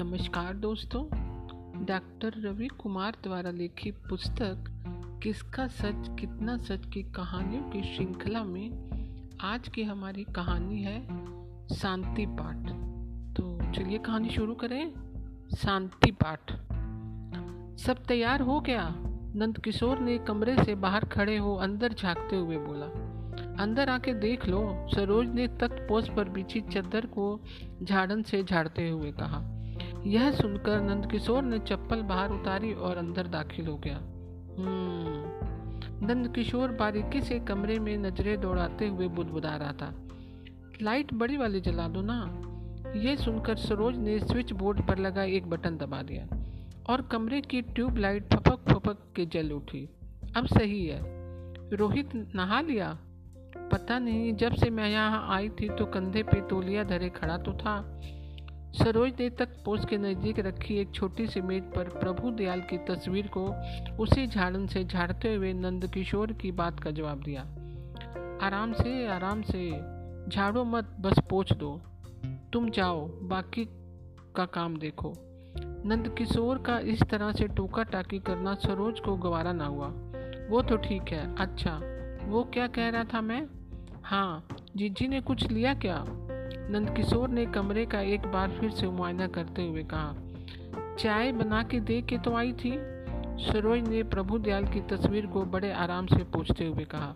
नमस्कार दोस्तों, डॉक्टर रवि कुमार द्वारा लिखी पुस्तक किसका सच, कितना सच की कहानियों की श्रृंखला में आज की हमारी कहानी है शांति पाठ। तो चलिए कहानी शुरू करें। शांति पाठ। सब तैयार हो गया? नंद किशोर ने कमरे से बाहर खड़े हो अंदर झांकते हुए बोला, अंदर आके देख लो। सरोज ने तख्त पोस पर बिछी चद्दर को झाड़न से झाड़ते हुए कहा यह सुनकर नंदकिशोर ने चप्पल बाहर उतारी और अंदर दाखिल हो गया। हम्म। नंदकिशोर बारीकी से कमरे में नज़रें दौड़ाते हुए बुदबुदा रहा था। लाइट बड़ी वाली जला दो ना। यह सुनकर सरोज ने स्विच बोर्ड पर लगा एक बटन दबा दिया और कमरे की ट्यूब लाइट फपक फपक के जल उठी। अब सही है। रोहित नहा लिया? पता नहीं, जब से मैं यहाँ आई थी तो कंधे पे तोलिया धरे खड़ा तो था। सरोज ने तक पोस्ट के नज़दीक रखी एक छोटी सी मेज पर प्रभु दयाल की तस्वीर को उसी झाड़न से झाड़ते हुए नंद किशोर की बात का जवाब दिया। आराम से आराम से, झाड़ो मत, बस पोछ दो। तुम जाओ, बाकी का काम देखो। नंद किशोर का इस तरह से टोका टाकी करना सरोज को गवारा ना हुआ। वो तो ठीक है अच्छा। वो क्या कह रहा था मैं? हाँ जीजी ने कुछ लिया क्या? नंदकिशोर ने कमरे का एक बार फिर से मुआयना करते हुए कहा, चाय बना के दे के तो आई थी। सरोज ने प्रभु दयाल की तस्वीर को बड़े आराम से पूछते हुए कहा,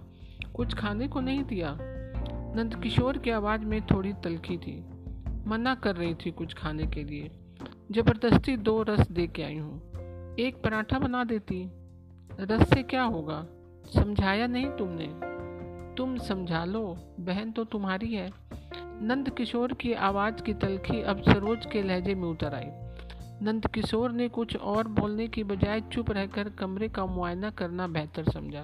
कुछ खाने को नहीं दिया? नंदकिशोर की आवाज़ में थोड़ी तलखी थी, मना कर रही थी कुछ खाने के लिए। ज़बरदस्ती दो रस दे के आई हूँ। एक पराठा बना देती। रस से क्या होगा? समझाया नहीं तुमने? तुम समझा लो, बहन तो तुम्हारी है। नंद किशोर की आवाज़ की तलखी अब सरोज के लहजे में उतर आई। नंद किशोर ने कुछ और बोलने की बजाय चुप रहकर कमरे का मुआयना करना बेहतर समझा।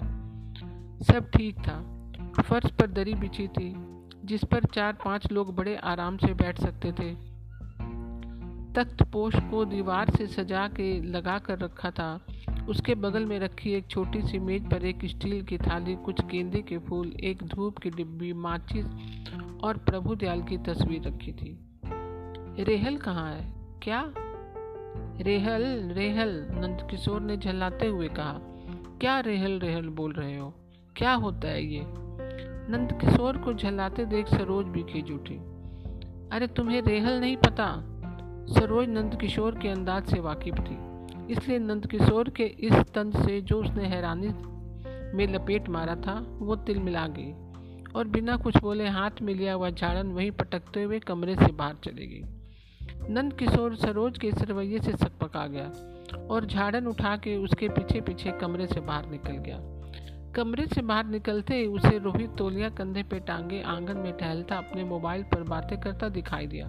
सब ठीक था। फर्श पर दरी बिछी थी, जिस पर चार पाँच लोग बड़े आराम से बैठ सकते थे। तख्त पोष को दीवार से सजा के लगा कर रखा था उसके बगल में रखी एक छोटी सी मेज पर एक स्टील की थाली, कुछ गेंदे के फूल, एक धूप की डिब्बी, माचिस और प्रभु दयाल की तस्वीर रखी थी। रेहल कहाँ है? क्या? रेहल रेहल नंद किशोर ने झल्लाते हुए कहा। क्या रेहल रेहल बोल रहे हो? क्या होता है ये? नंद किशोर को झल्लाते देख सरोज भी खींच उठी। अरे तुम्हें रेहल नहीं पता? सरोज नंद किशोर के अंदाज से वाकिफ थी। इसलिए नंद किशोर के इस तंज से जो उसने हैरानी में लपेट मारा था, वो तिल मिला गई और बिना कुछ बोले हाथ में लिया हुआ झाड़न वहीं पटकते हुए कमरे से बाहर चले गई। नंद किशोर सरोज के इस रवैये से सकपका गया और झाड़न उठा के उसके पीछे पीछे कमरे से बाहर निकल गया। कमरे से बाहर निकलते ही उसे रोहित तोलिया कंधे पे टांगे आँगन में टहलता अपने मोबाइल पर बातें करता दिखाई दिया।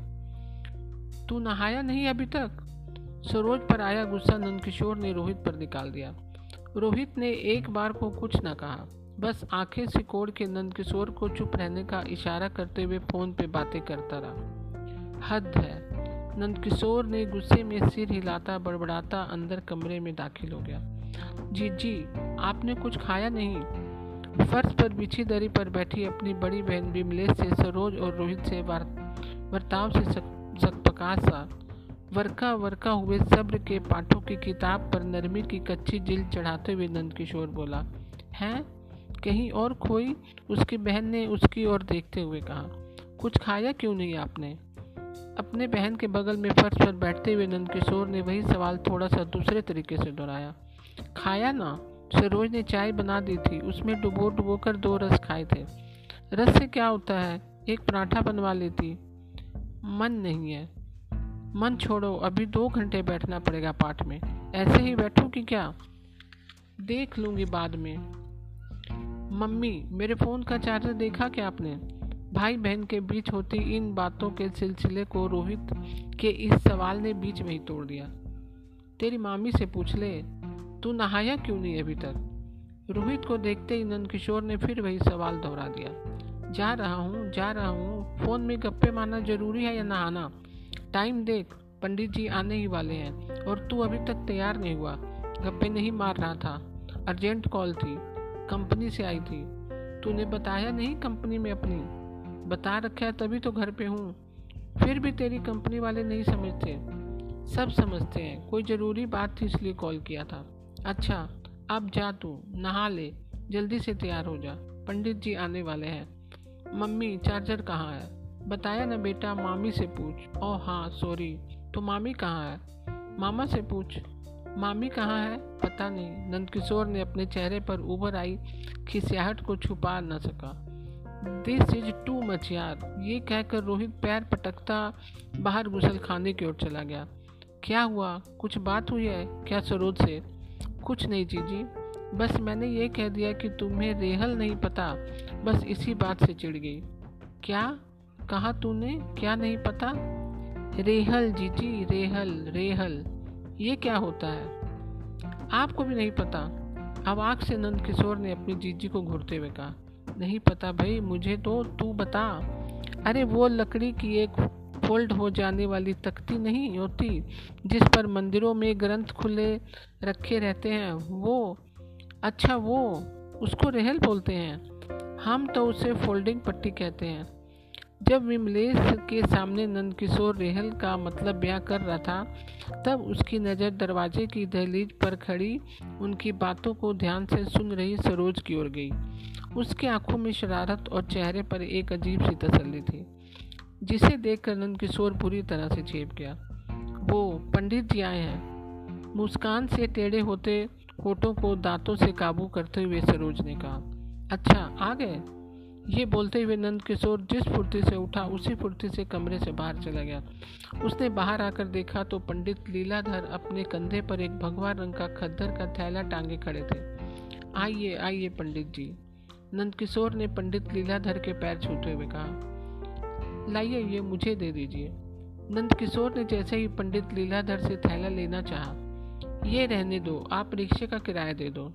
तू नहाया नहीं अभी तक? सरोज पर आया गुस्सा नंदकिशोर ने रोहित पर निकाल दिया। रोहित ने एक बार को कुछ न कहा। बस आँखें सिकोड़ के नंदकिशोर को चुप रहने का इशारा करते हुए फ़ोन पे बातें करता रहा। हद है। नंदकिशोर ने गुस्से में सिर हिलाता बड़बड़ाता अंदर कमरे में दाखिल हो गया। जी जी, आपने कुछ खाया नहीं? फर्श पर बिछी दरी पर बैठी अपनी बड़ी बहन बिमलेश से सरोज और रोहित से बर्ताव से सकपका सा। वर्का वर्का हुए सब्र के पाठों की किताब पर नरमी की कच्ची जिल चढ़ाते हुए नंद किशोर बोला, हैं? कहीं और खोई? उसकी बहन ने उसकी ओर देखते हुए कहा, कुछ खाया क्यों नहीं आपने? अपने बहन के बगल में फर्श पर बैठते हुए नंद किशोर ने वही सवाल थोड़ा सा दूसरे तरीके से दोहराया, खाया ना? सरोज ने चाय बना दी थी, उसमें डुबो डुबो कर दो रस खाए थे। रस से क्या होता है? एक पराठा बनवा लेती। मन नहीं है। मन छोड़ो, अभी दो घंटे बैठना पड़ेगा पाठ में। ऐसे ही बैठो कि क्या? देख लूँगी बाद में। मम्मी, मेरे फ़ोन का चार्जर देखा क्या आपने? भाई बहन के बीच होती इन बातों के सिलसिले को रोहित के इस सवाल ने बीच में ही तोड़ दिया। तेरी मामी से पूछ ले, तू नहाया क्यों नहीं अभी तक? रोहित को देखते ही नंद किशोर ने फिर वही सवाल दोहरा दिया। जा रहा हूँ, जा रहा हूँ। फ़ोन में गप्पे मारना ज़रूरी है या नहाना? टाइम देख, पंडित जी आने ही वाले हैं और तू अभी तक तैयार नहीं हुआ। गप्पे नहीं मार रहा था। अर्जेंट कॉल थी। कंपनी से आई थी। तूने बताया नहीं कंपनी में अपनी? बता रखा है तभी तो घर पे हूँ। फिर भी तेरी कंपनी वाले नहीं समझते। सब समझते हैं। कोई ज़रूरी बात थी इसलिए कॉल किया था। अच्छा अब जा तू। नहा ले। जल्दी से तैयार हो जा। पंडित जी आने वाले हैं। मम्मी, चार्जर कहाँ है? बताया ना बेटा, मामी से पूछ। ओ हाँ सॉरी तो मामी कहाँ है? मामा से पूछ। मामी कहाँ है? पता नहीं। नंदकिशोर ने अपने चेहरे पर उभर आई, खिसियाहट को छुपा न सका। दिस इज़ टू मच यार। ये कहकर रोहित पैर पटकता बाहर गुसल खाने की ओर चला गया। क्या हुआ? कुछ बात हुई है क्या सरोज से? कुछ नहीं, जीजी। बस मैंने ये कह दिया कि तुम्हें रेहल नहीं पता। बस इसी बात से चिढ़ गई। क्या? कहा तूने? क्या नहीं पता? रेहल जीजी, रेहल रेहल। ये क्या होता है? आपको भी नहीं पता। अब आँख से नंद किशोर ने अपनी जीजी को घूरते हुए कहा, नहीं पता भाई, मुझे तो तू बता। अरे, वो लकड़ी की एक फोल्ड हो जाने वाली तख्ती नहीं होती जिस पर मंदिरों में ग्रंथ खुले रखे रहते हैं, वो। अच्छा वो, उसको रेहल बोलते हैं। हम तो उसे फोल्डिंग पट्टी कहते हैं। जब विमलेश के सामने नंदकिशोर रेहल का मतलब ब्याह कर रहा था, तब उसकी नज़र दरवाजे की दहलीज पर खड़ी उनकी बातों को ध्यान से सुन रही सरोज की ओर गई। उसके आँखों में शरारत और चेहरे पर एक अजीब सी तसल्ली थी, जिसे देखकर नंदकिशोर पूरी तरह से छेप गया। वो, पंडित जी आए हैं। मुस्कान से टेढ़े होते होठों को दांतों से काबू करते हुए सरोज ने कहा अच्छा आ गए? ये बोलते हुए नंद किशोर जिस फुर्ती से उठा, उसी फुर्ती से कमरे से बाहर चला गया। उसने बाहर आकर देखा तो पंडित लीलाधर अपने कंधे पर एक भगवा रंग का खद्दर का थैला टांगे खड़े थे। आइए आइए पंडित जी। नंद किशोर ने पंडित लीलाधर के पैर छूते हुए कहा, लाइए, ये मुझे दे दीजिए। नंद किशोर ने जैसे ही पंडित लीलाधर से थैला लेना चाहा, ये रहने दो, आप रिक्शे का किराया दे दो।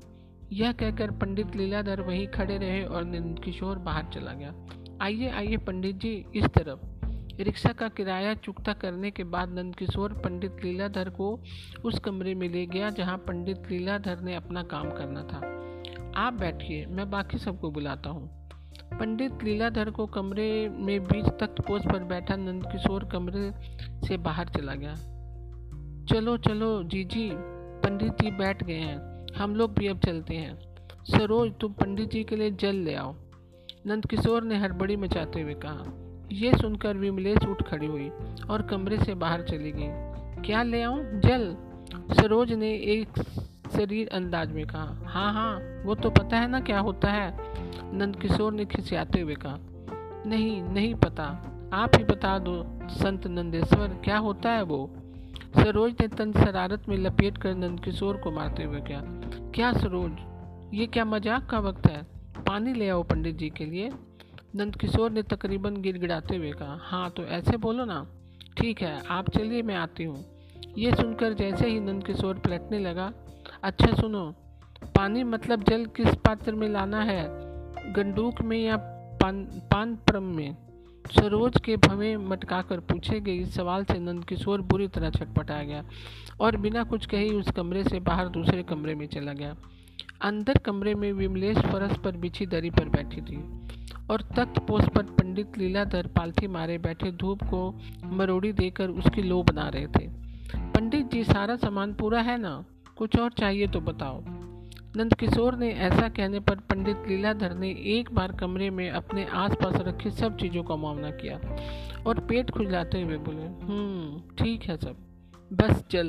यह कहकर पंडित लीलाधर वहीं खड़े रहे और किशोर बाहर चला गया। आइए आइए पंडित जी, इस तरफ़। रिक्शा का किराया चुकता करने के बाद नंदकिशोर पंडित लीलाधर को उस कमरे में ले गया, जहाँ पंडित लीलाधर ने अपना काम करना था। आप बैठिए, मैं बाकी सबको बुलाता हूँ। पंडित लीलाधर को कमरे में बीच तख्त पोज पर बैठा नंदकिशोर कमरे से बाहर चला गया। चलो चलो, जी जी, पंडित जी बैठ गए हैं। हम लोग भी अब चलते हैं। सरोज, तुम पंडित जी के लिए जल ले आओ। नंद किशोर ने हड़बड़ी मचाते हुए कहा। यह सुनकर विमलेश उठ खड़ी हुई और कमरे से बाहर चली गई। क्या ले आऊँ? जल। सरोज ने एक शरीर अंदाज में कहा। हाँ हाँ वो तो पता है ना क्या होता है। नंद किशोर ने खिसियाते हुए कहा। नहीं नहीं पता। आप ही बता दो, संत नंदेश्वर, क्या होता है वो? सरोज ने तन शरारत में लपेट कर नंदकिशोर को मारते हुए कहा, क्या सरोज, ये क्या मज़ाक का वक्त है? पानी ले आओ पंडित जी के लिए. नंदकिशोर ने तकरीबन गिड़गिड़ाते हुए कहा हाँ तो ऐसे बोलो ना। ठीक है, आप चलिए, मैं आती हूँ। ये सुनकर जैसे ही नंदकिशोर पलटने लगा अच्छा सुनो, पानी मतलब जल किस पात्र में लाना है? गंडूक में या पान पान प्रम में? सरोज के भवे मटकाकर पूछे गए इस सवाल से नंद किशोर बुरी तरह छटपटा गया और बिना कुछ कहे उस कमरे से बाहर दूसरे कमरे में चला गया। अंदर कमरे में विमलेश फरस पर बिछी दरी पर बैठी थी और तख्त पोस पर पंडित लीलाधर पालथी मारे बैठे धूप को मरोड़ी देकर उसकी लो बना रहे थे। पंडित जी, सारा सामान पूरा है ना? कुछ और चाहिए तो बताओ। नंदकिशोर ने ऐसा कहने पर पंडित लीलाधर ने एक बार कमरे में अपने आसपास रखी सब चीज़ों का मामला किया और पेट खुजलाते हुए बोले हम्म ठीक है सब। बस चल।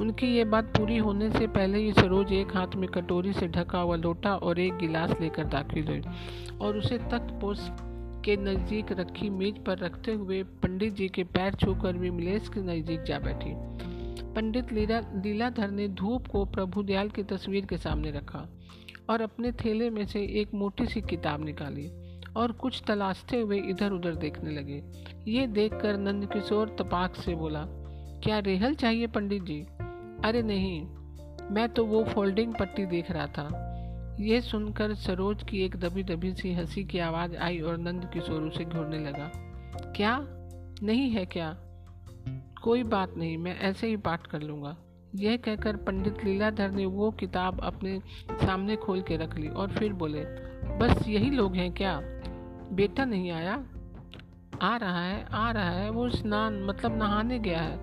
उनकी ये बात पूरी होने से पहले ही सरोज एक हाथ में कटोरी से ढका हुआ लोटा और एक गिलास लेकर दाखिल हुई और उसे तख्त पोस के नज़दीक रखी मेज पर रखते हुए पंडित जी के पैर छूकर विमलेश के नज़दीक जा बैठी। पंडित लीला लीलाधर ने धूप को प्रभु दयाल की तस्वीर के सामने रखा और अपने थैले में से एक मोटी सी किताब निकाली और कुछ तलाशते हुए इधर उधर देखने लगे। ये देखकर नंद किशोर तपाक से बोला, क्या रेहल चाहिए पंडित जी? अरे नहीं, मैं तो वो फोल्डिंग पट्टी देख रहा था। यह सुनकर सरोज की एक दबी दबी सी हँसी की आवाज़ आई और नंद किशोर उसे घूरने लगा। क्या? नहीं है क्या? कोई बात नहीं, मैं ऐसे ही पाठ कर लूँगा। यह कहकर पंडित लीलाधर ने वो किताब अपने सामने खोल के रख ली और फिर बोले, बस यही लोग हैं क्या? बेटा नहीं आया? आ रहा है, आ रहा है, वो स्नान मतलब नहाने गया है।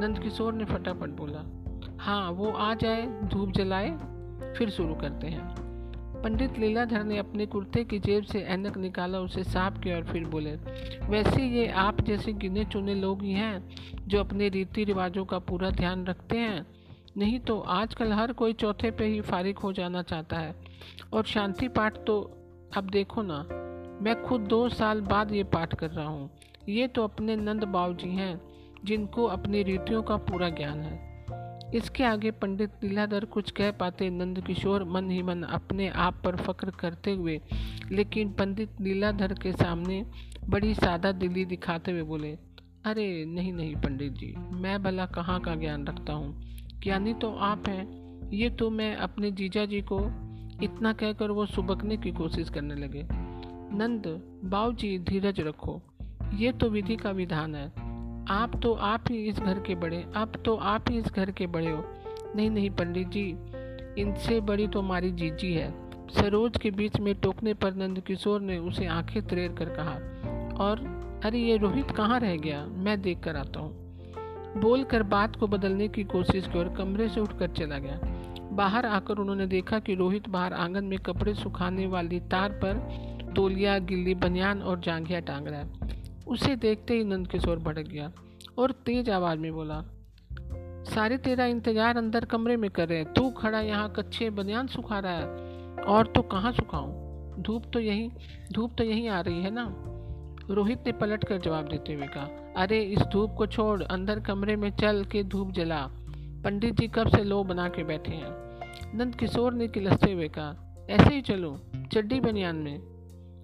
नंद किशोर ने फटाफट बोला हाँ वो आ जाए, धूप जलाए, फिर शुरू करते हैं। पंडित लीलाधर ने अपने कुर्ते की जेब से ऐनक निकाला, उसे साफ़ किया और फिर बोले, वैसे ये आप जैसे गिने चुने लोग ही हैं जो अपने रीति रिवाजों का पूरा ध्यान रखते हैं। नहीं तो आजकल हर कोई चौथे पे ही फारिग हो जाना चाहता है। और शांति पाठ तो अब देखो ना, मैं खुद दो साल बाद ये पाठ कर रहा हूँ। ये तो अपने नंद बाबू जी हैं, जिनको अपनी रीतियों का पूरा ज्ञान है। इसके आगे पंडित लीलाधर कुछ कह पाते नंद किशोर मन ही मन अपने आप पर फक्र करते हुए, लेकिन पंडित लीलाधर के सामने बड़ी सादा दिली दिखाते हुए बोले, अरे, नहीं नहीं पंडित जी, मैं भला कहाँ का ज्ञान रखता हूँ? ज्ञानी तो आप हैं। ये तो मैं अपने जीजा जी को इतना कहकर वो सुबकने की कोशिश करने लगे। नंद बाऊ जी धीरज रखो, ये तो विधि का विधान है। आप तो आप ही इस घर के बड़े अब तो आप ही इस घर के बड़े हो। नहीं नहीं, पंडित जी, इनसे बड़ी तो हमारी जीजी है। सरोज के बीच में टोकने पर नंद किशोर ने उसे आँखें तरेर कर कहा, और, अरे, ये रोहित कहाँ रह गया? मैं देख कर आता हूँ। बोलकर बात को बदलने की कोशिश की और कमरे से उठकर चला गया। बाहर आकर उन्होंने देखा कि रोहित बाहर आँगन में कपड़े सुखाने वाली तार पर तोलिया, गिल्ली, बनियान और जांघिया टांग रहा है। उसे देखते ही नंद किशोर भड़क गया और तेज आवाज़ में बोला, सारे तेरा इंतज़ार अंदर कमरे में कर रहे हैं। तू खड़ा यहाँ, कच्चे बनियान सुखा रहा है। और तो कहाँ सुखाऊं? धूप तो यही, धूप तो यहीं आ रही है ना? रोहित ने पलट कर जवाब देते हुए कहा, अरे, इस धूप को छोड़, अंदर कमरे में चल के धूप जला। पंडित जी कब से लो बना के बैठे हैं? नंद किशोर ने किलसते हुए कहा, ऐसे ही चलो, चड्डी बनियान में।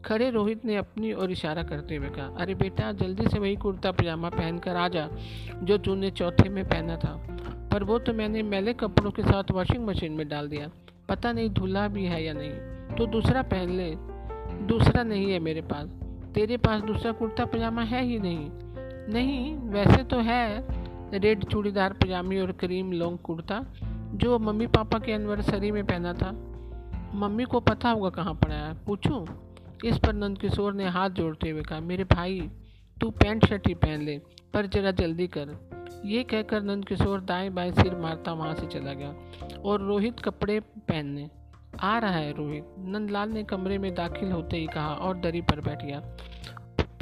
खड़े रोहित ने अपनी ओर इशारा करते हुए कहा, अरे बेटा, जल्दी से वही कुर्ता, पजामा पहन कर आ जा, जो तूने चौथे में पहना था। पर वो तो मैंने मैले कपड़ों के साथ वॉशिंग मशीन में डाल दिया। पता नहीं धुला भी है या नहीं। तो दूसरा पहन ले। दूसरा नहीं है मेरे पास। तेरे पास दूसरा कुर्ता, पजामा है ही नहीं। नहीं, वैसे तो है। रेड चूड़ीदार, पजामी और क्रीम लॉन्ग कुर्ता, जो मम्मी पापा के एनिवर्सरी में पहना था। मम्मी को पता होगा कहाँ पड़ा है। पूछूँ? इस पर नंद किशोर ने हाथ जोड़ते हुए कहा, मेरे भाई, तू पैंट शर्ट ही पहन ले, पर जरा जल्दी कर। ये कहकर नंद किशोर दाएँ बाएँ सिर मारता वहाँ से चला गया और रोहित कपड़े पहनने आ रहा है। रोहित नंदलाल ने कमरे में दाखिल होते ही कहा और दरी पर बैठ गया।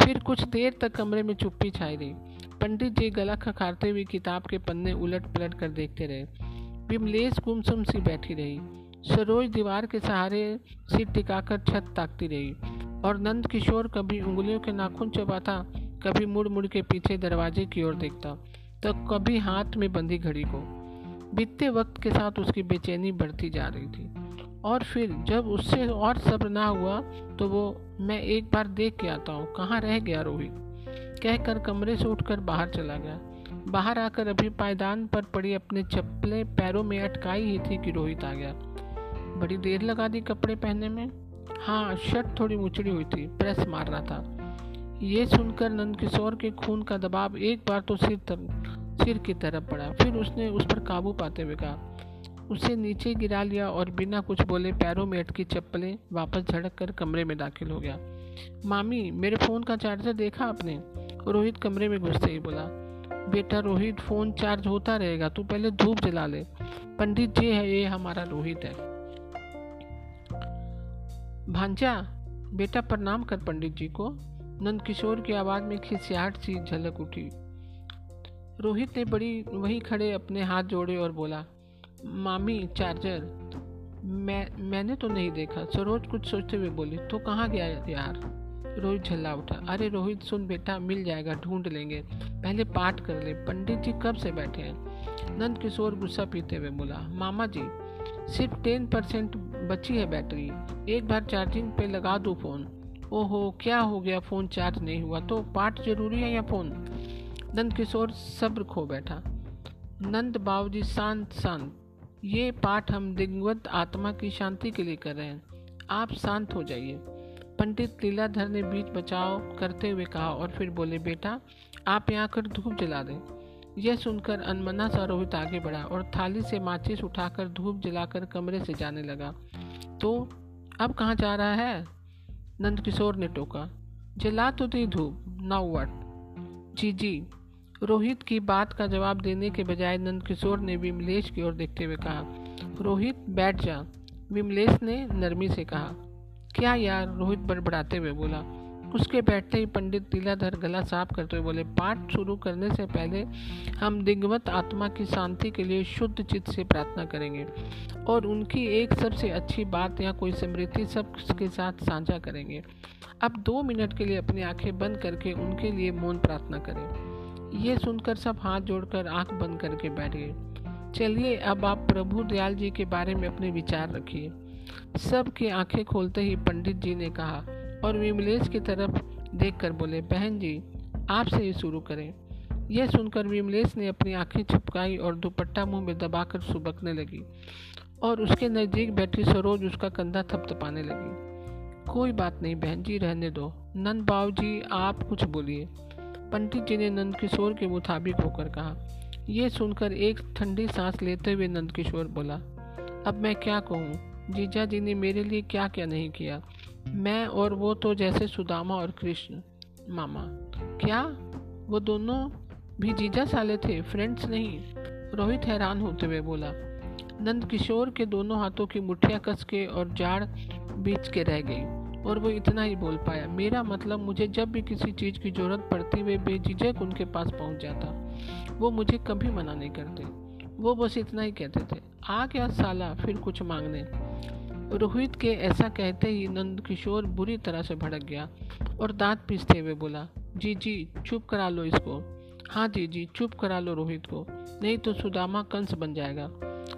फिर कुछ देर तक कमरे में चुप्पी छाई रही। पंडित जी गला खखारते हुए किताब के पन्ने उलट पलट कर देखते रहे। विमलेश गुमसुम सी बैठी रही। सरोज दीवार के सहारे सिर टिकाकर छत ताकती रही और नंद किशोर कभी उंगलियों के नाखून चबाता, कभी मुड़ मुड़ के पीछे दरवाजे की ओर देखता तो कभी हाथ में बंधी घड़ी को। बीतते वक्त के साथ उसकी बेचैनी बढ़ती जा रही थी और फिर जब उससे और सब्र ना हुआ तो वो, मैं एक बार देख के आता हूँ, कहाँ रह गया रोहित? कहकर कमरे से उठकर बाहर चला गया। बाहर आकर अभी पायदान पर पड़ी अपने चप्पलें पैरों में अटकाई ही थी कि रोहित आ गया। बड़ी देर लगा दी कपड़े पहनने में। हाँ शर्ट थोड़ी मुचड़ी हुई थी प्रेस मार रहा था। ये सुनकर नंद किशोर के खून का दबाव एक बार तो सिर तर, सिर की तरफ़ पड़ा। फिर उसने उस पर काबू पाते हुए कहा उसे नीचे गिरा लिया और बिना कुछ बोले पैरों में अटकी चप्पलें वापस झड़क कर कमरे में दाखिल हो गया। मामी मेरे फ़ोन का चार्जर देखा आपने? रोहित कमरे में घुसते ही बोला बेटा रोहित फ़ोन चार्ज होता रहेगा तू पहले धूप जला ले। पंडित जी है ये हमारा रोहित है। भांजा, बेटा प्रणाम कर पंडित जी को। नंद किशोर की आवाज़ में खिसियाहट सी झलक उठी। रोहित ने बड़ी, वहीं खड़े अपने हाथ जोड़े और बोला, मामी, चार्जर, मैं, मैंने तो नहीं देखा। सरोज कुछ सोचते हुए बोली तो कहाँ गया यार? रोहित झल्ला उठा, अरे रोहित, सुन बेटा, मिल जाएगा, ढूंढ लेंगे। पहले पाठ कर ले। पंडित जी कब से बैठे हैं? नंद किशोर गुस्सा पीते हुए बोला, मामा जी, सिर्फ़ टेन परसेंट बची है बैटरी। एक बार चार्जिंग पे लगा दो फ़ोन। ओहो, क्या हो गया? फ़ोन चार्ज नहीं हुआ तो पाठ ज़रूरी है या फ़ोन? नंद किशोर सब्र खो बैठा। नंद बाबूजी, शांत शांत। ये पाठ हम दिग्वत आत्मा की शांति के लिए कर रहे हैं। आप शांत हो जाइए। पंडित लीलाधर ने बीच बचाव करते हुए कहा और फिर बोले, बेटा, आप यहाँ कर धूप जला दें। यह सुनकर अनमना सा रोहित आगे बढ़ा और थाली से माचिस उठाकर धूप जलाकर कमरे से जाने लगा। तो अब कहाँ जा रहा है? नंदकिशोर ने टोका। जला तो दी धूप, नाउ वट जी जी। रोहित की बात का जवाब देने के बजाय नंदकिशोर ने विमलेश की ओर देखते हुए कहा, रोहित, बैठ जा। विमलेश ने नरमी से कहा, क्या यार? रोहित बड़बड़ाते हुए बोला उसके बैठते ही पंडित तिलाधर गला साफ़ करते हुए बोले, पाठ शुरू करने से पहले हम दिग्वत आत्मा की शांति के लिए शुद्ध चित्त से प्रार्थना करेंगे और उनकी एक सबसे अच्छी बात या कोई स्मृति सबके साथ साझा करेंगे। अब दो मिनट के लिए अपनी आँखें बंद करके उनके लिए मौन प्रार्थना करें। ये सुनकर सब हाथ जोड़कर आँख बंद करके बैठ गए चलिए, अब आप प्रभु दयाल जी के बारे में अपने विचार रखिए। सबकी आँखें खोलते ही पंडित जी ने कहा और विमलेश की तरफ़ देखकर बोले, बहन जी, आपसे ही शुरू करें। यह सुनकर विमलेश ने अपनी आँखें छिपकाई और दुपट्टा मुँह में दबाकर सुबकने लगी और उसके नज़दीक बैठी सरोज उसका कंधा थपथपाने लगी। कोई बात नहीं बहन जी, रहने दो। नंद बाबू जी, आप कुछ बोलिए। पंडित जी ने नंद किशोर के मुताबिक होकर कहा। यह सुनकर एक ठंडी सांस लेते हुए नंद किशोर बोला, अब मैं क्या कहूँ? जीजा जी ने मेरे लिए क्या क्या नहीं किया? मैं और वो तो जैसे सुदामा और कृष्ण, मामा। क्या? वो दोनों भी जीजा साले थे? फ्रेंड्स नहीं। रोहित हैरान होते हुए बोला नंद किशोर के दोनों हाथों की मुठ्ठियाँ कस के और जाड़ बीच के रह गई, और वो इतना ही बोल पाया। मेरा मतलब मुझे जब भी किसी चीज़ की ज़रूरत पड़ती, वे बेझिझक उनके पास पहुँच जाता। वो मुझे कभी मना नहीं करते। वो बस इतना ही कहते थे। आ गया साला, फिर कुछ मांगने। रोहित के ऐसा कहते ही नंद किशोर बुरी तरह से भड़क गया और दांत पीसते हुए बोला, जी जी, चुप करा लो इसको। हाँ जी जी, चुप करा लो रोहित को, नहीं तो सुदामा कंस बन जाएगा।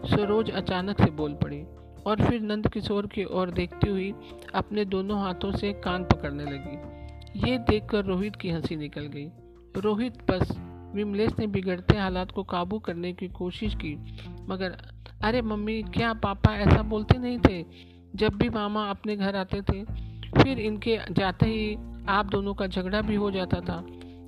सरोज अचानक से बोल पड़ी और फिर नंद किशोर की ओर देखती हुई अपने दोनों हाथों से कान पकड़ने लगी। ये देखकर रोहित की हँसी निकल गई। रोहित बस विमलेश ने बिगड़ते हालात को काबू करने की कोशिश की, मगर अरे मम्मी, क्या पापा ऐसा बोलते नहीं थे? जब भी मामा अपने घर आते थे, फिर इनके जाते ही आप दोनों का झगड़ा भी हो जाता था।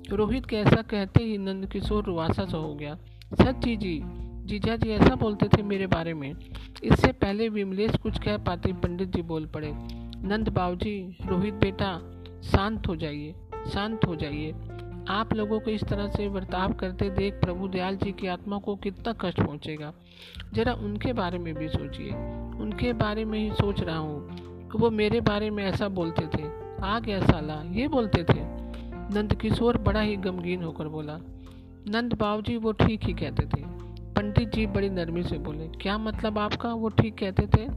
रोहित के ऐसा कहते ही नंद किशोर रुआसा सा हो गया। सच जी जी, जीजा जी ऐसा बोलते थे मेरे बारे में। इससे पहले विमलेश कुछ कह पाते, पंडित जी बोल पड़े। नंद बाबूजी, रोहित बेटा, शांत हो जाइए, शांत हो जाइए। आप लोगों को इस तरह से बर्ताव करते देख प्रभु दयाल जी की आत्मा को कितना कष्ट पहुंचेगा। जरा उनके बारे में भी सोचिए। उनके बारे में ही सोच रहा हूँ वो मेरे बारे में ऐसा बोलते थे। आ गया साला, ये बोलते थे। नंद किशोर बड़ा ही गमगीन होकर बोला, नंद बाबूजी, वो ठीक ही कहते थे। पंडित जी बड़ी नरमी से बोले, क्या मतलब आपका? वो ठीक कहते थे?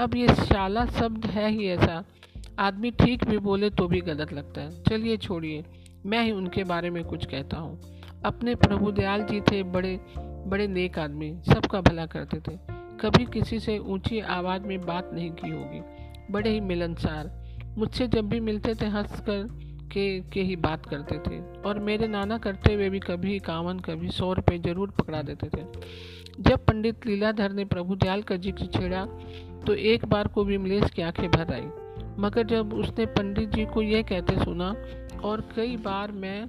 अब ये शाला शब्द है ही ऐसा। आदमी ठीक भी बोले तो भी गलत लगता है। चलिए छोड़िए। मैं ही उनके बारे में कुछ कहता हूँ। अपने प्रभु दयाल जी थे, बड़े बड़े नेक आदमी, सबका भला करते थे। कभी किसी से ऊँची आवाज़ में बात नहीं की होगी। बड़े ही मिलनसार। मुझसे जब भी मिलते थे हंस कर के के ही बात करते थे। और मेरे नाना करते हुए भी कभी इक्यावन, कभी सौ रुपये ज़रूर पकड़ा देते थे। जब पंडित लीलाधर ने प्रभु दयाल का ज़िक्र छेड़ा तो एक बार को विमलेश की आँखें भर आई। मगर जब उसने पंडित जी को यह कहते सुना और कई बार मैं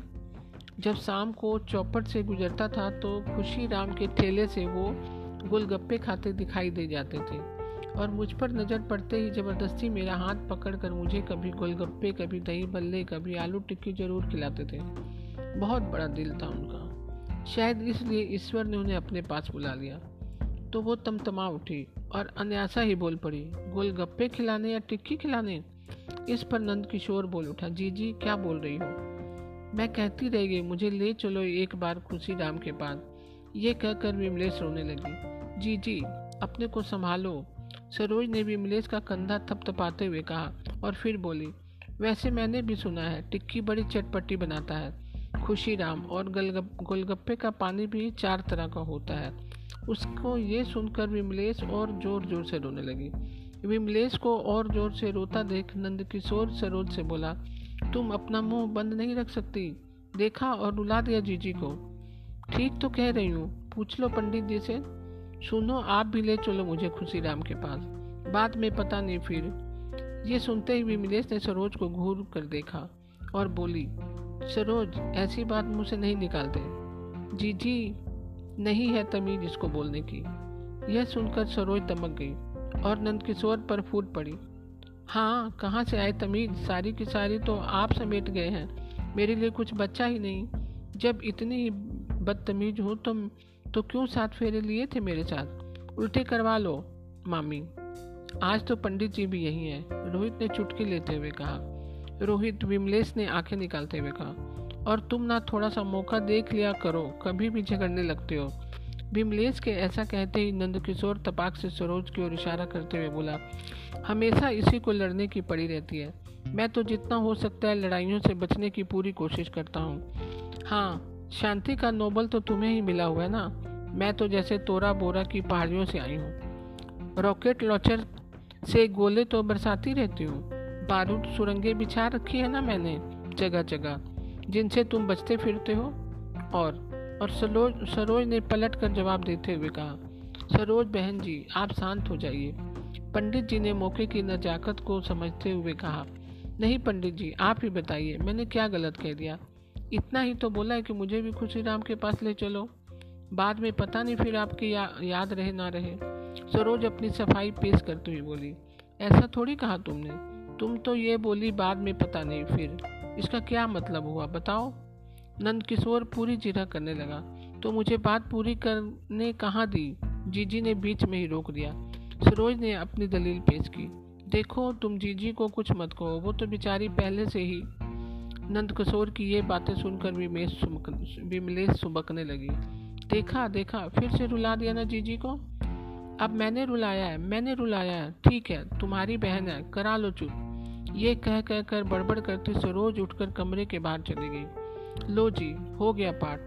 जब शाम को चौपट से गुजरता था तो खुशी राम के ठेले से वो गोलगप्पे खाते दिखाई दे जाते थे। और मुझ पर नज़र पड़ते ही ज़बरदस्ती मेरा हाथ पकड़कर मुझे कभी गोलगप्पे, कभी दही बल्ले, कभी आलू टिक्की ज़रूर खिलाते थे। बहुत बड़ा दिल था उनका। शायद इसलिए ईश्वर ने उन्हें अपने पास बुला लिया। तो वो तमतमा उठी और अन्यासा ही बोल पड़ी, गोलगप्पे खिलाने या टिक्की खिलाने? इस पर नंद किशोर बोल उठा, जी जी, क्या बोल रही हो? मैं कहती रह गई, मुझे ले चलो एक बार खुशी राम के पास। ये कहकर विमलेश रोने लगी। जी जी, अपने को संभालो। सरोज ने विमलेश का कंधा थपथपाते हुए कहा और फिर बोली, वैसे मैंने भी सुना है, टिक्की बड़ी चटपटी बनाता है। खुशी राम और गलगप, गोलगप्पे का पानी भी चार तरह का होता है। उसको ये सुनकर विमलेश और ज़ोर ज़ोर से रोने लगी। विमलेश को और ज़ोर से रोता देख नंद किशोर सरोज से बोला, तुम अपना मुँह बंद नहीं रख सकती। देखा और रुला दिया जीजी को। ठीक तो कह रही हूँ, पूछ लो पंडित जी से। सुनो, आप भी ले चलो मुझे खुशी राम के पास। बाद में पता नहीं फिर। ये सुनते ही विमलेश ने सरोज को घूर कर देखा और बोली, सरोज, ऐसी बात मुँह से नहीं निकालते। जी जी नहीं है तमीज इसको बोलने की। यह सुनकर सरोज दमक गई। और नंदकिशोर पर फूट पड़ी। हाँ कहाँ से आए तमीज? सारी की सारी तो आप समेट गए हैं। मेरे लिए कुछ बच्चा ही नहीं। जब इतनी ही बदतमीज हो तो तो क्यों साथ फेरे लिए थे मेरे साथ? उल्टे करवा लो, मामी। आज तो पंडित जी भी यही हैं। रोहित ने चुटकी लेते हुए कहा। रोहित विमलेश ने आँखें निकालते हुए कहा। और तुम ना थोड़ा सा मौका देख लिया करो। कभी भी झगड़ने लगते हो। विमलेश के ऐसा कहते ही नंदकिशोर तपाक से सरोज की ओर इशारा करते हुए बोला, हमेशा इसी को लड़ने की पड़ी रहती है। मैं तो जितना हो सकता है लड़ाइयों से बचने की पूरी कोशिश करता हूँ। हाँ शांति का नोबल तो तुम्हें ही मिला हुआ है ना? मैं तो जैसे तोरा बोरा की पहाड़ियों से आई हूँ। रॉकेट लॉन्चर से गोले तो बरसाती रहती हूँ। बारूद सुरंगें बिछा रखी है ना मैंने जगह जगह जिनसे तुम बचते फिरते हो? और और सरोज सरोज ने पलट कर जवाब देते हुए कहा सरोज बहन जी आप शांत हो जाइए। पंडित जी ने मौके की नजाकत को समझते हुए कहा नहीं पंडित जी आप ही बताइए मैंने क्या गलत कह दिया? इतना ही तो बोला है कि मुझे भी खुशी राम के पास ले चलो। बाद में पता नहीं फिर आपकी या, याद रहे ना रहे। सरोज अपनी सफ़ाई पेश करते हुए बोली ऐसा थोड़ी कहा तुमने? तुम तो ये बोली बाद में पता नहीं फिर। इसका क्या मतलब हुआ बताओ। नंद किशोर पूरी जिरा करने लगा। तो मुझे बात पूरी करने कहाँ दी? जीजी ने बीच में ही रोक दिया। सरोज ने अपनी दलील पेश की। देखो, तुम जीजी को कुछ मत कहो, वो तो बेचारी पहले से ही। नंद किशोर की ये बातें सुनकर विमेश विमलेश सुबकने लगी। देखा देखा, फिर से रुला दिया ना जीजी को? अब मैंने रुलाया है, मैंने रुलाया है। ठीक है, तुम्हारी बहन है, करा लो चुप। ये कह कह कर बड़बड़ करती सरोज उठकर कमरे के बाहर चली गई। लो जी, हो गया पाठ।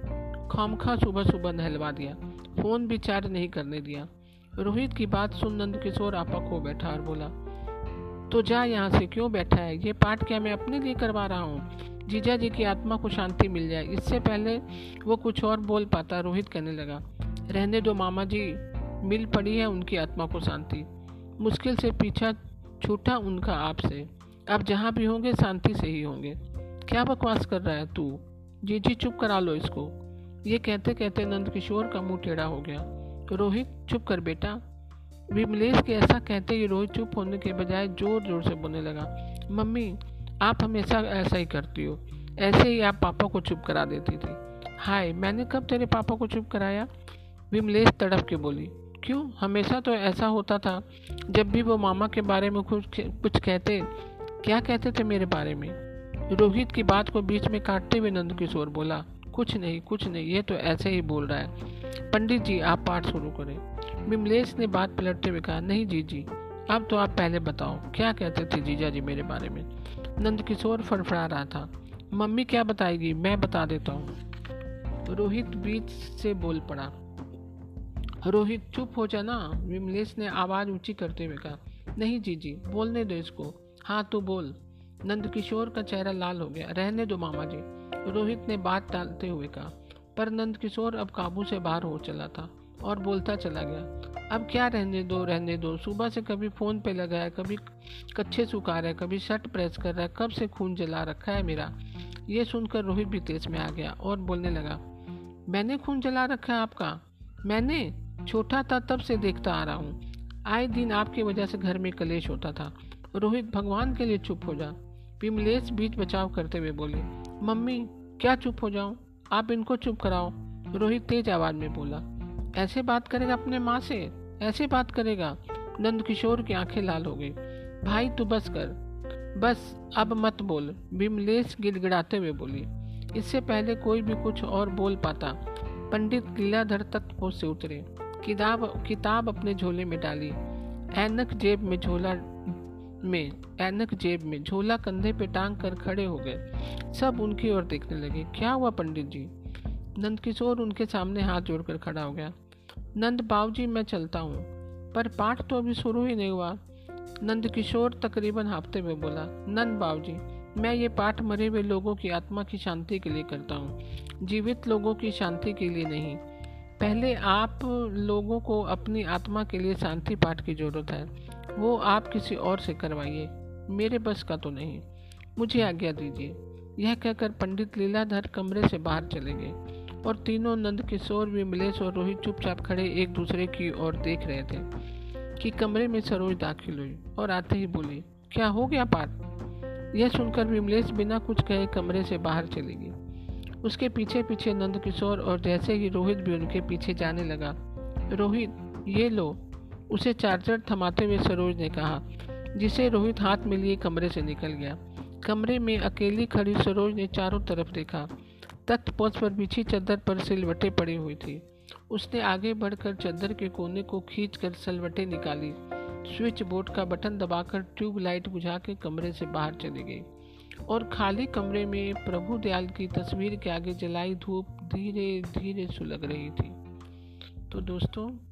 खामखा सुबह सुबह नहलवा दिया। फ़ोन भी चार्ज नहीं करने दिया। रोहित की बात सुन नंद किशोर आपा खो बैठा और बोला तो जा यहाँ से, क्यों बैठा है? ये पाठ क्या मैं अपने लिए करवा रहा हूँ? जीजा जी की आत्मा को शांति मिल जाए। इससे पहले वो कुछ और बोल पाता, रोहित कहने लगा। रहने दो मामा जी, मिल पड़ी है उनकी आत्मा को शांति। मुश्किल से पीछा छूटा उनका आपसे। अब जहाँ भी होंगे, शांति से ही होंगे। क्या बकवास कर रहा है तू? जी जी, चुप करा लो इसको। ये कहते कहते नंद किशोर का मुँह टेढ़ा हो गया। रोहित, चुप कर बेटा। विमलेश के ऐसा कहते ही रोहित चुप होने के बजाय ज़ोर ज़ोर से बोलने लगा, मम्मी, आप हमेशा ऐसा ही करती हो। ऐसे ही आप पापा को चुप करा देती थी। हाय, मैंने कब तेरे पापा को चुप कराया? विमलेश तड़प के बोली, क्यों? हमेशा तो ऐसा होता था। जब भी वो मामा के बारे में कुछ कुछ कहते, क्या कहते थे मेरे बारे में? रोहित की बात को बीच में काटते हुए नंद किशोर बोला, कुछ नहीं कुछ नहीं, ये तो ऐसे ही बोल रहा है। पंडित जी, आप पाठ शुरू करें। विमलेश ने बात पलटते हुए कहा, नहीं जी जी अब तो आप पहले बताओ, क्या कहते थे जीजा जी मेरे बारे में? नंद किशोर फड़फड़ा रहा था, मम्मी क्या बताएगी, मैं बता देता हूँ। रोहित बीच से बोल पड़ा, रोहित, चुप हो जा ना। विमलेश ने आवाज़ ऊँची करते हुए कहा, नहीं जी जी बोलने दो इसको। हाँ तू बोल। नंद किशोर का चेहरा लाल हो गया। रहने दो मामा जी रोहित ने बात टालते हुए कहा। पर नंद किशोर अब काबू से बाहर हो चला था और बोलता चला गया। अब क्या रहने दो रहने दो। सुबह से कभी फ़ोन पे लगा है, कभी कच्छे सुखा रहा है, कभी शर्ट प्रेस कर रहा है, कब से खून जला रखा है मेरा? ये सुनकर रोहित भी तेज में आ गया और बोलने लगा, मैंने खून जला रखा है आपका? मैंने? छोटा था, तब से देखता आ रहा हूँ। आए दिन आपकी वजह से घर में कलेश होता था। रोहित भगवान के लिए चुप हो जा। विमलेश बीच बचाव करते हुए बोले, मम्मी, क्या चुप हो जाऊँ? आप इनको चुप कराओ, रोहित तेज आवाज़ में बोला। ऐसे बात करेगा अपने माँ से? ऐसे बात करेगा? नंद किशोर की आँखें लाल हो गई। भाई, तू बस कर। बस, अब मत बोल, विमलेश गिड़गिड़ाते हुए बोली। इससे पहले कोई भी कुछ और बोल पाता। पंडित लीलाधर तक पहुँच से उतरे। किताब किताब अपने झोले में डाली। ऐनक जेब में झोला में, ऐनक जेब में झोला कंधे पे टांग कर खड़े हो गए। सब उनकी ओर देखने लगे। क्या हुआ पंडित जी? नंद किशोर उनके सामने हाथ जोड़कर खड़ा हो गया। नंद बाबू जी मैं चलता हूँ। पर पाठ तो अभी शुरू ही नहीं हुआ। नंद किशोर तकरीबन हाफते हुए बोला, नंद बाबू जी मैं ये पाठ मरे हुए लोगों की आत्मा की शांति के लिए करता हूँ। जीवित लोगों की शांति के लिए नहीं। पहले आप लोगों को अपनी आत्मा के लिए शांति पाठ की ज़रूरत है। वो आप किसी और से करवाइए। मेरे बस का तो नहीं। मुझे आज्ञा दीजिए। यह कहकर पंडित लीलाधर कमरे से बाहर चले गए और तीनों नंद किशोर, विमलेश और रोहित चुपचाप खड़े एक दूसरे की ओर देख रहे थे कि कमरे में सरोज दाखिल हुई और आते ही बोली, क्या हो गया पाठ यह सुनकर विमलेश बिना कुछ कहे कमरे से बाहर चली गई उसके पीछे पीछे नंद किशोर और जैसे ही रोहित भी उनके पीछे जाने लगा, रोहित, ये लो। उसे चार्जर थमाते हुए सरोज ने कहा, जिसे रोहित हाथ में लिए कमरे से निकल गया। कमरे में अकेली खड़ी सरोज ने चारों तरफ़ देखा। तख्त पोच पर बिछी चद्दर पर सिलवटें पड़ी हुई थी। उसने आगे बढ़कर चद्दर के कोने को खींचकर सलवटें निकाली। स्विच बोर्ड का बटन दबाकर ट्यूब लाइट बुझा के कमरे से बाहर चली गई। और खाली कमरे में प्रभु दयाल की तस्वीर के आगे जलाई धूप धीरे धीरे सुलग रही थी। तो दोस्तों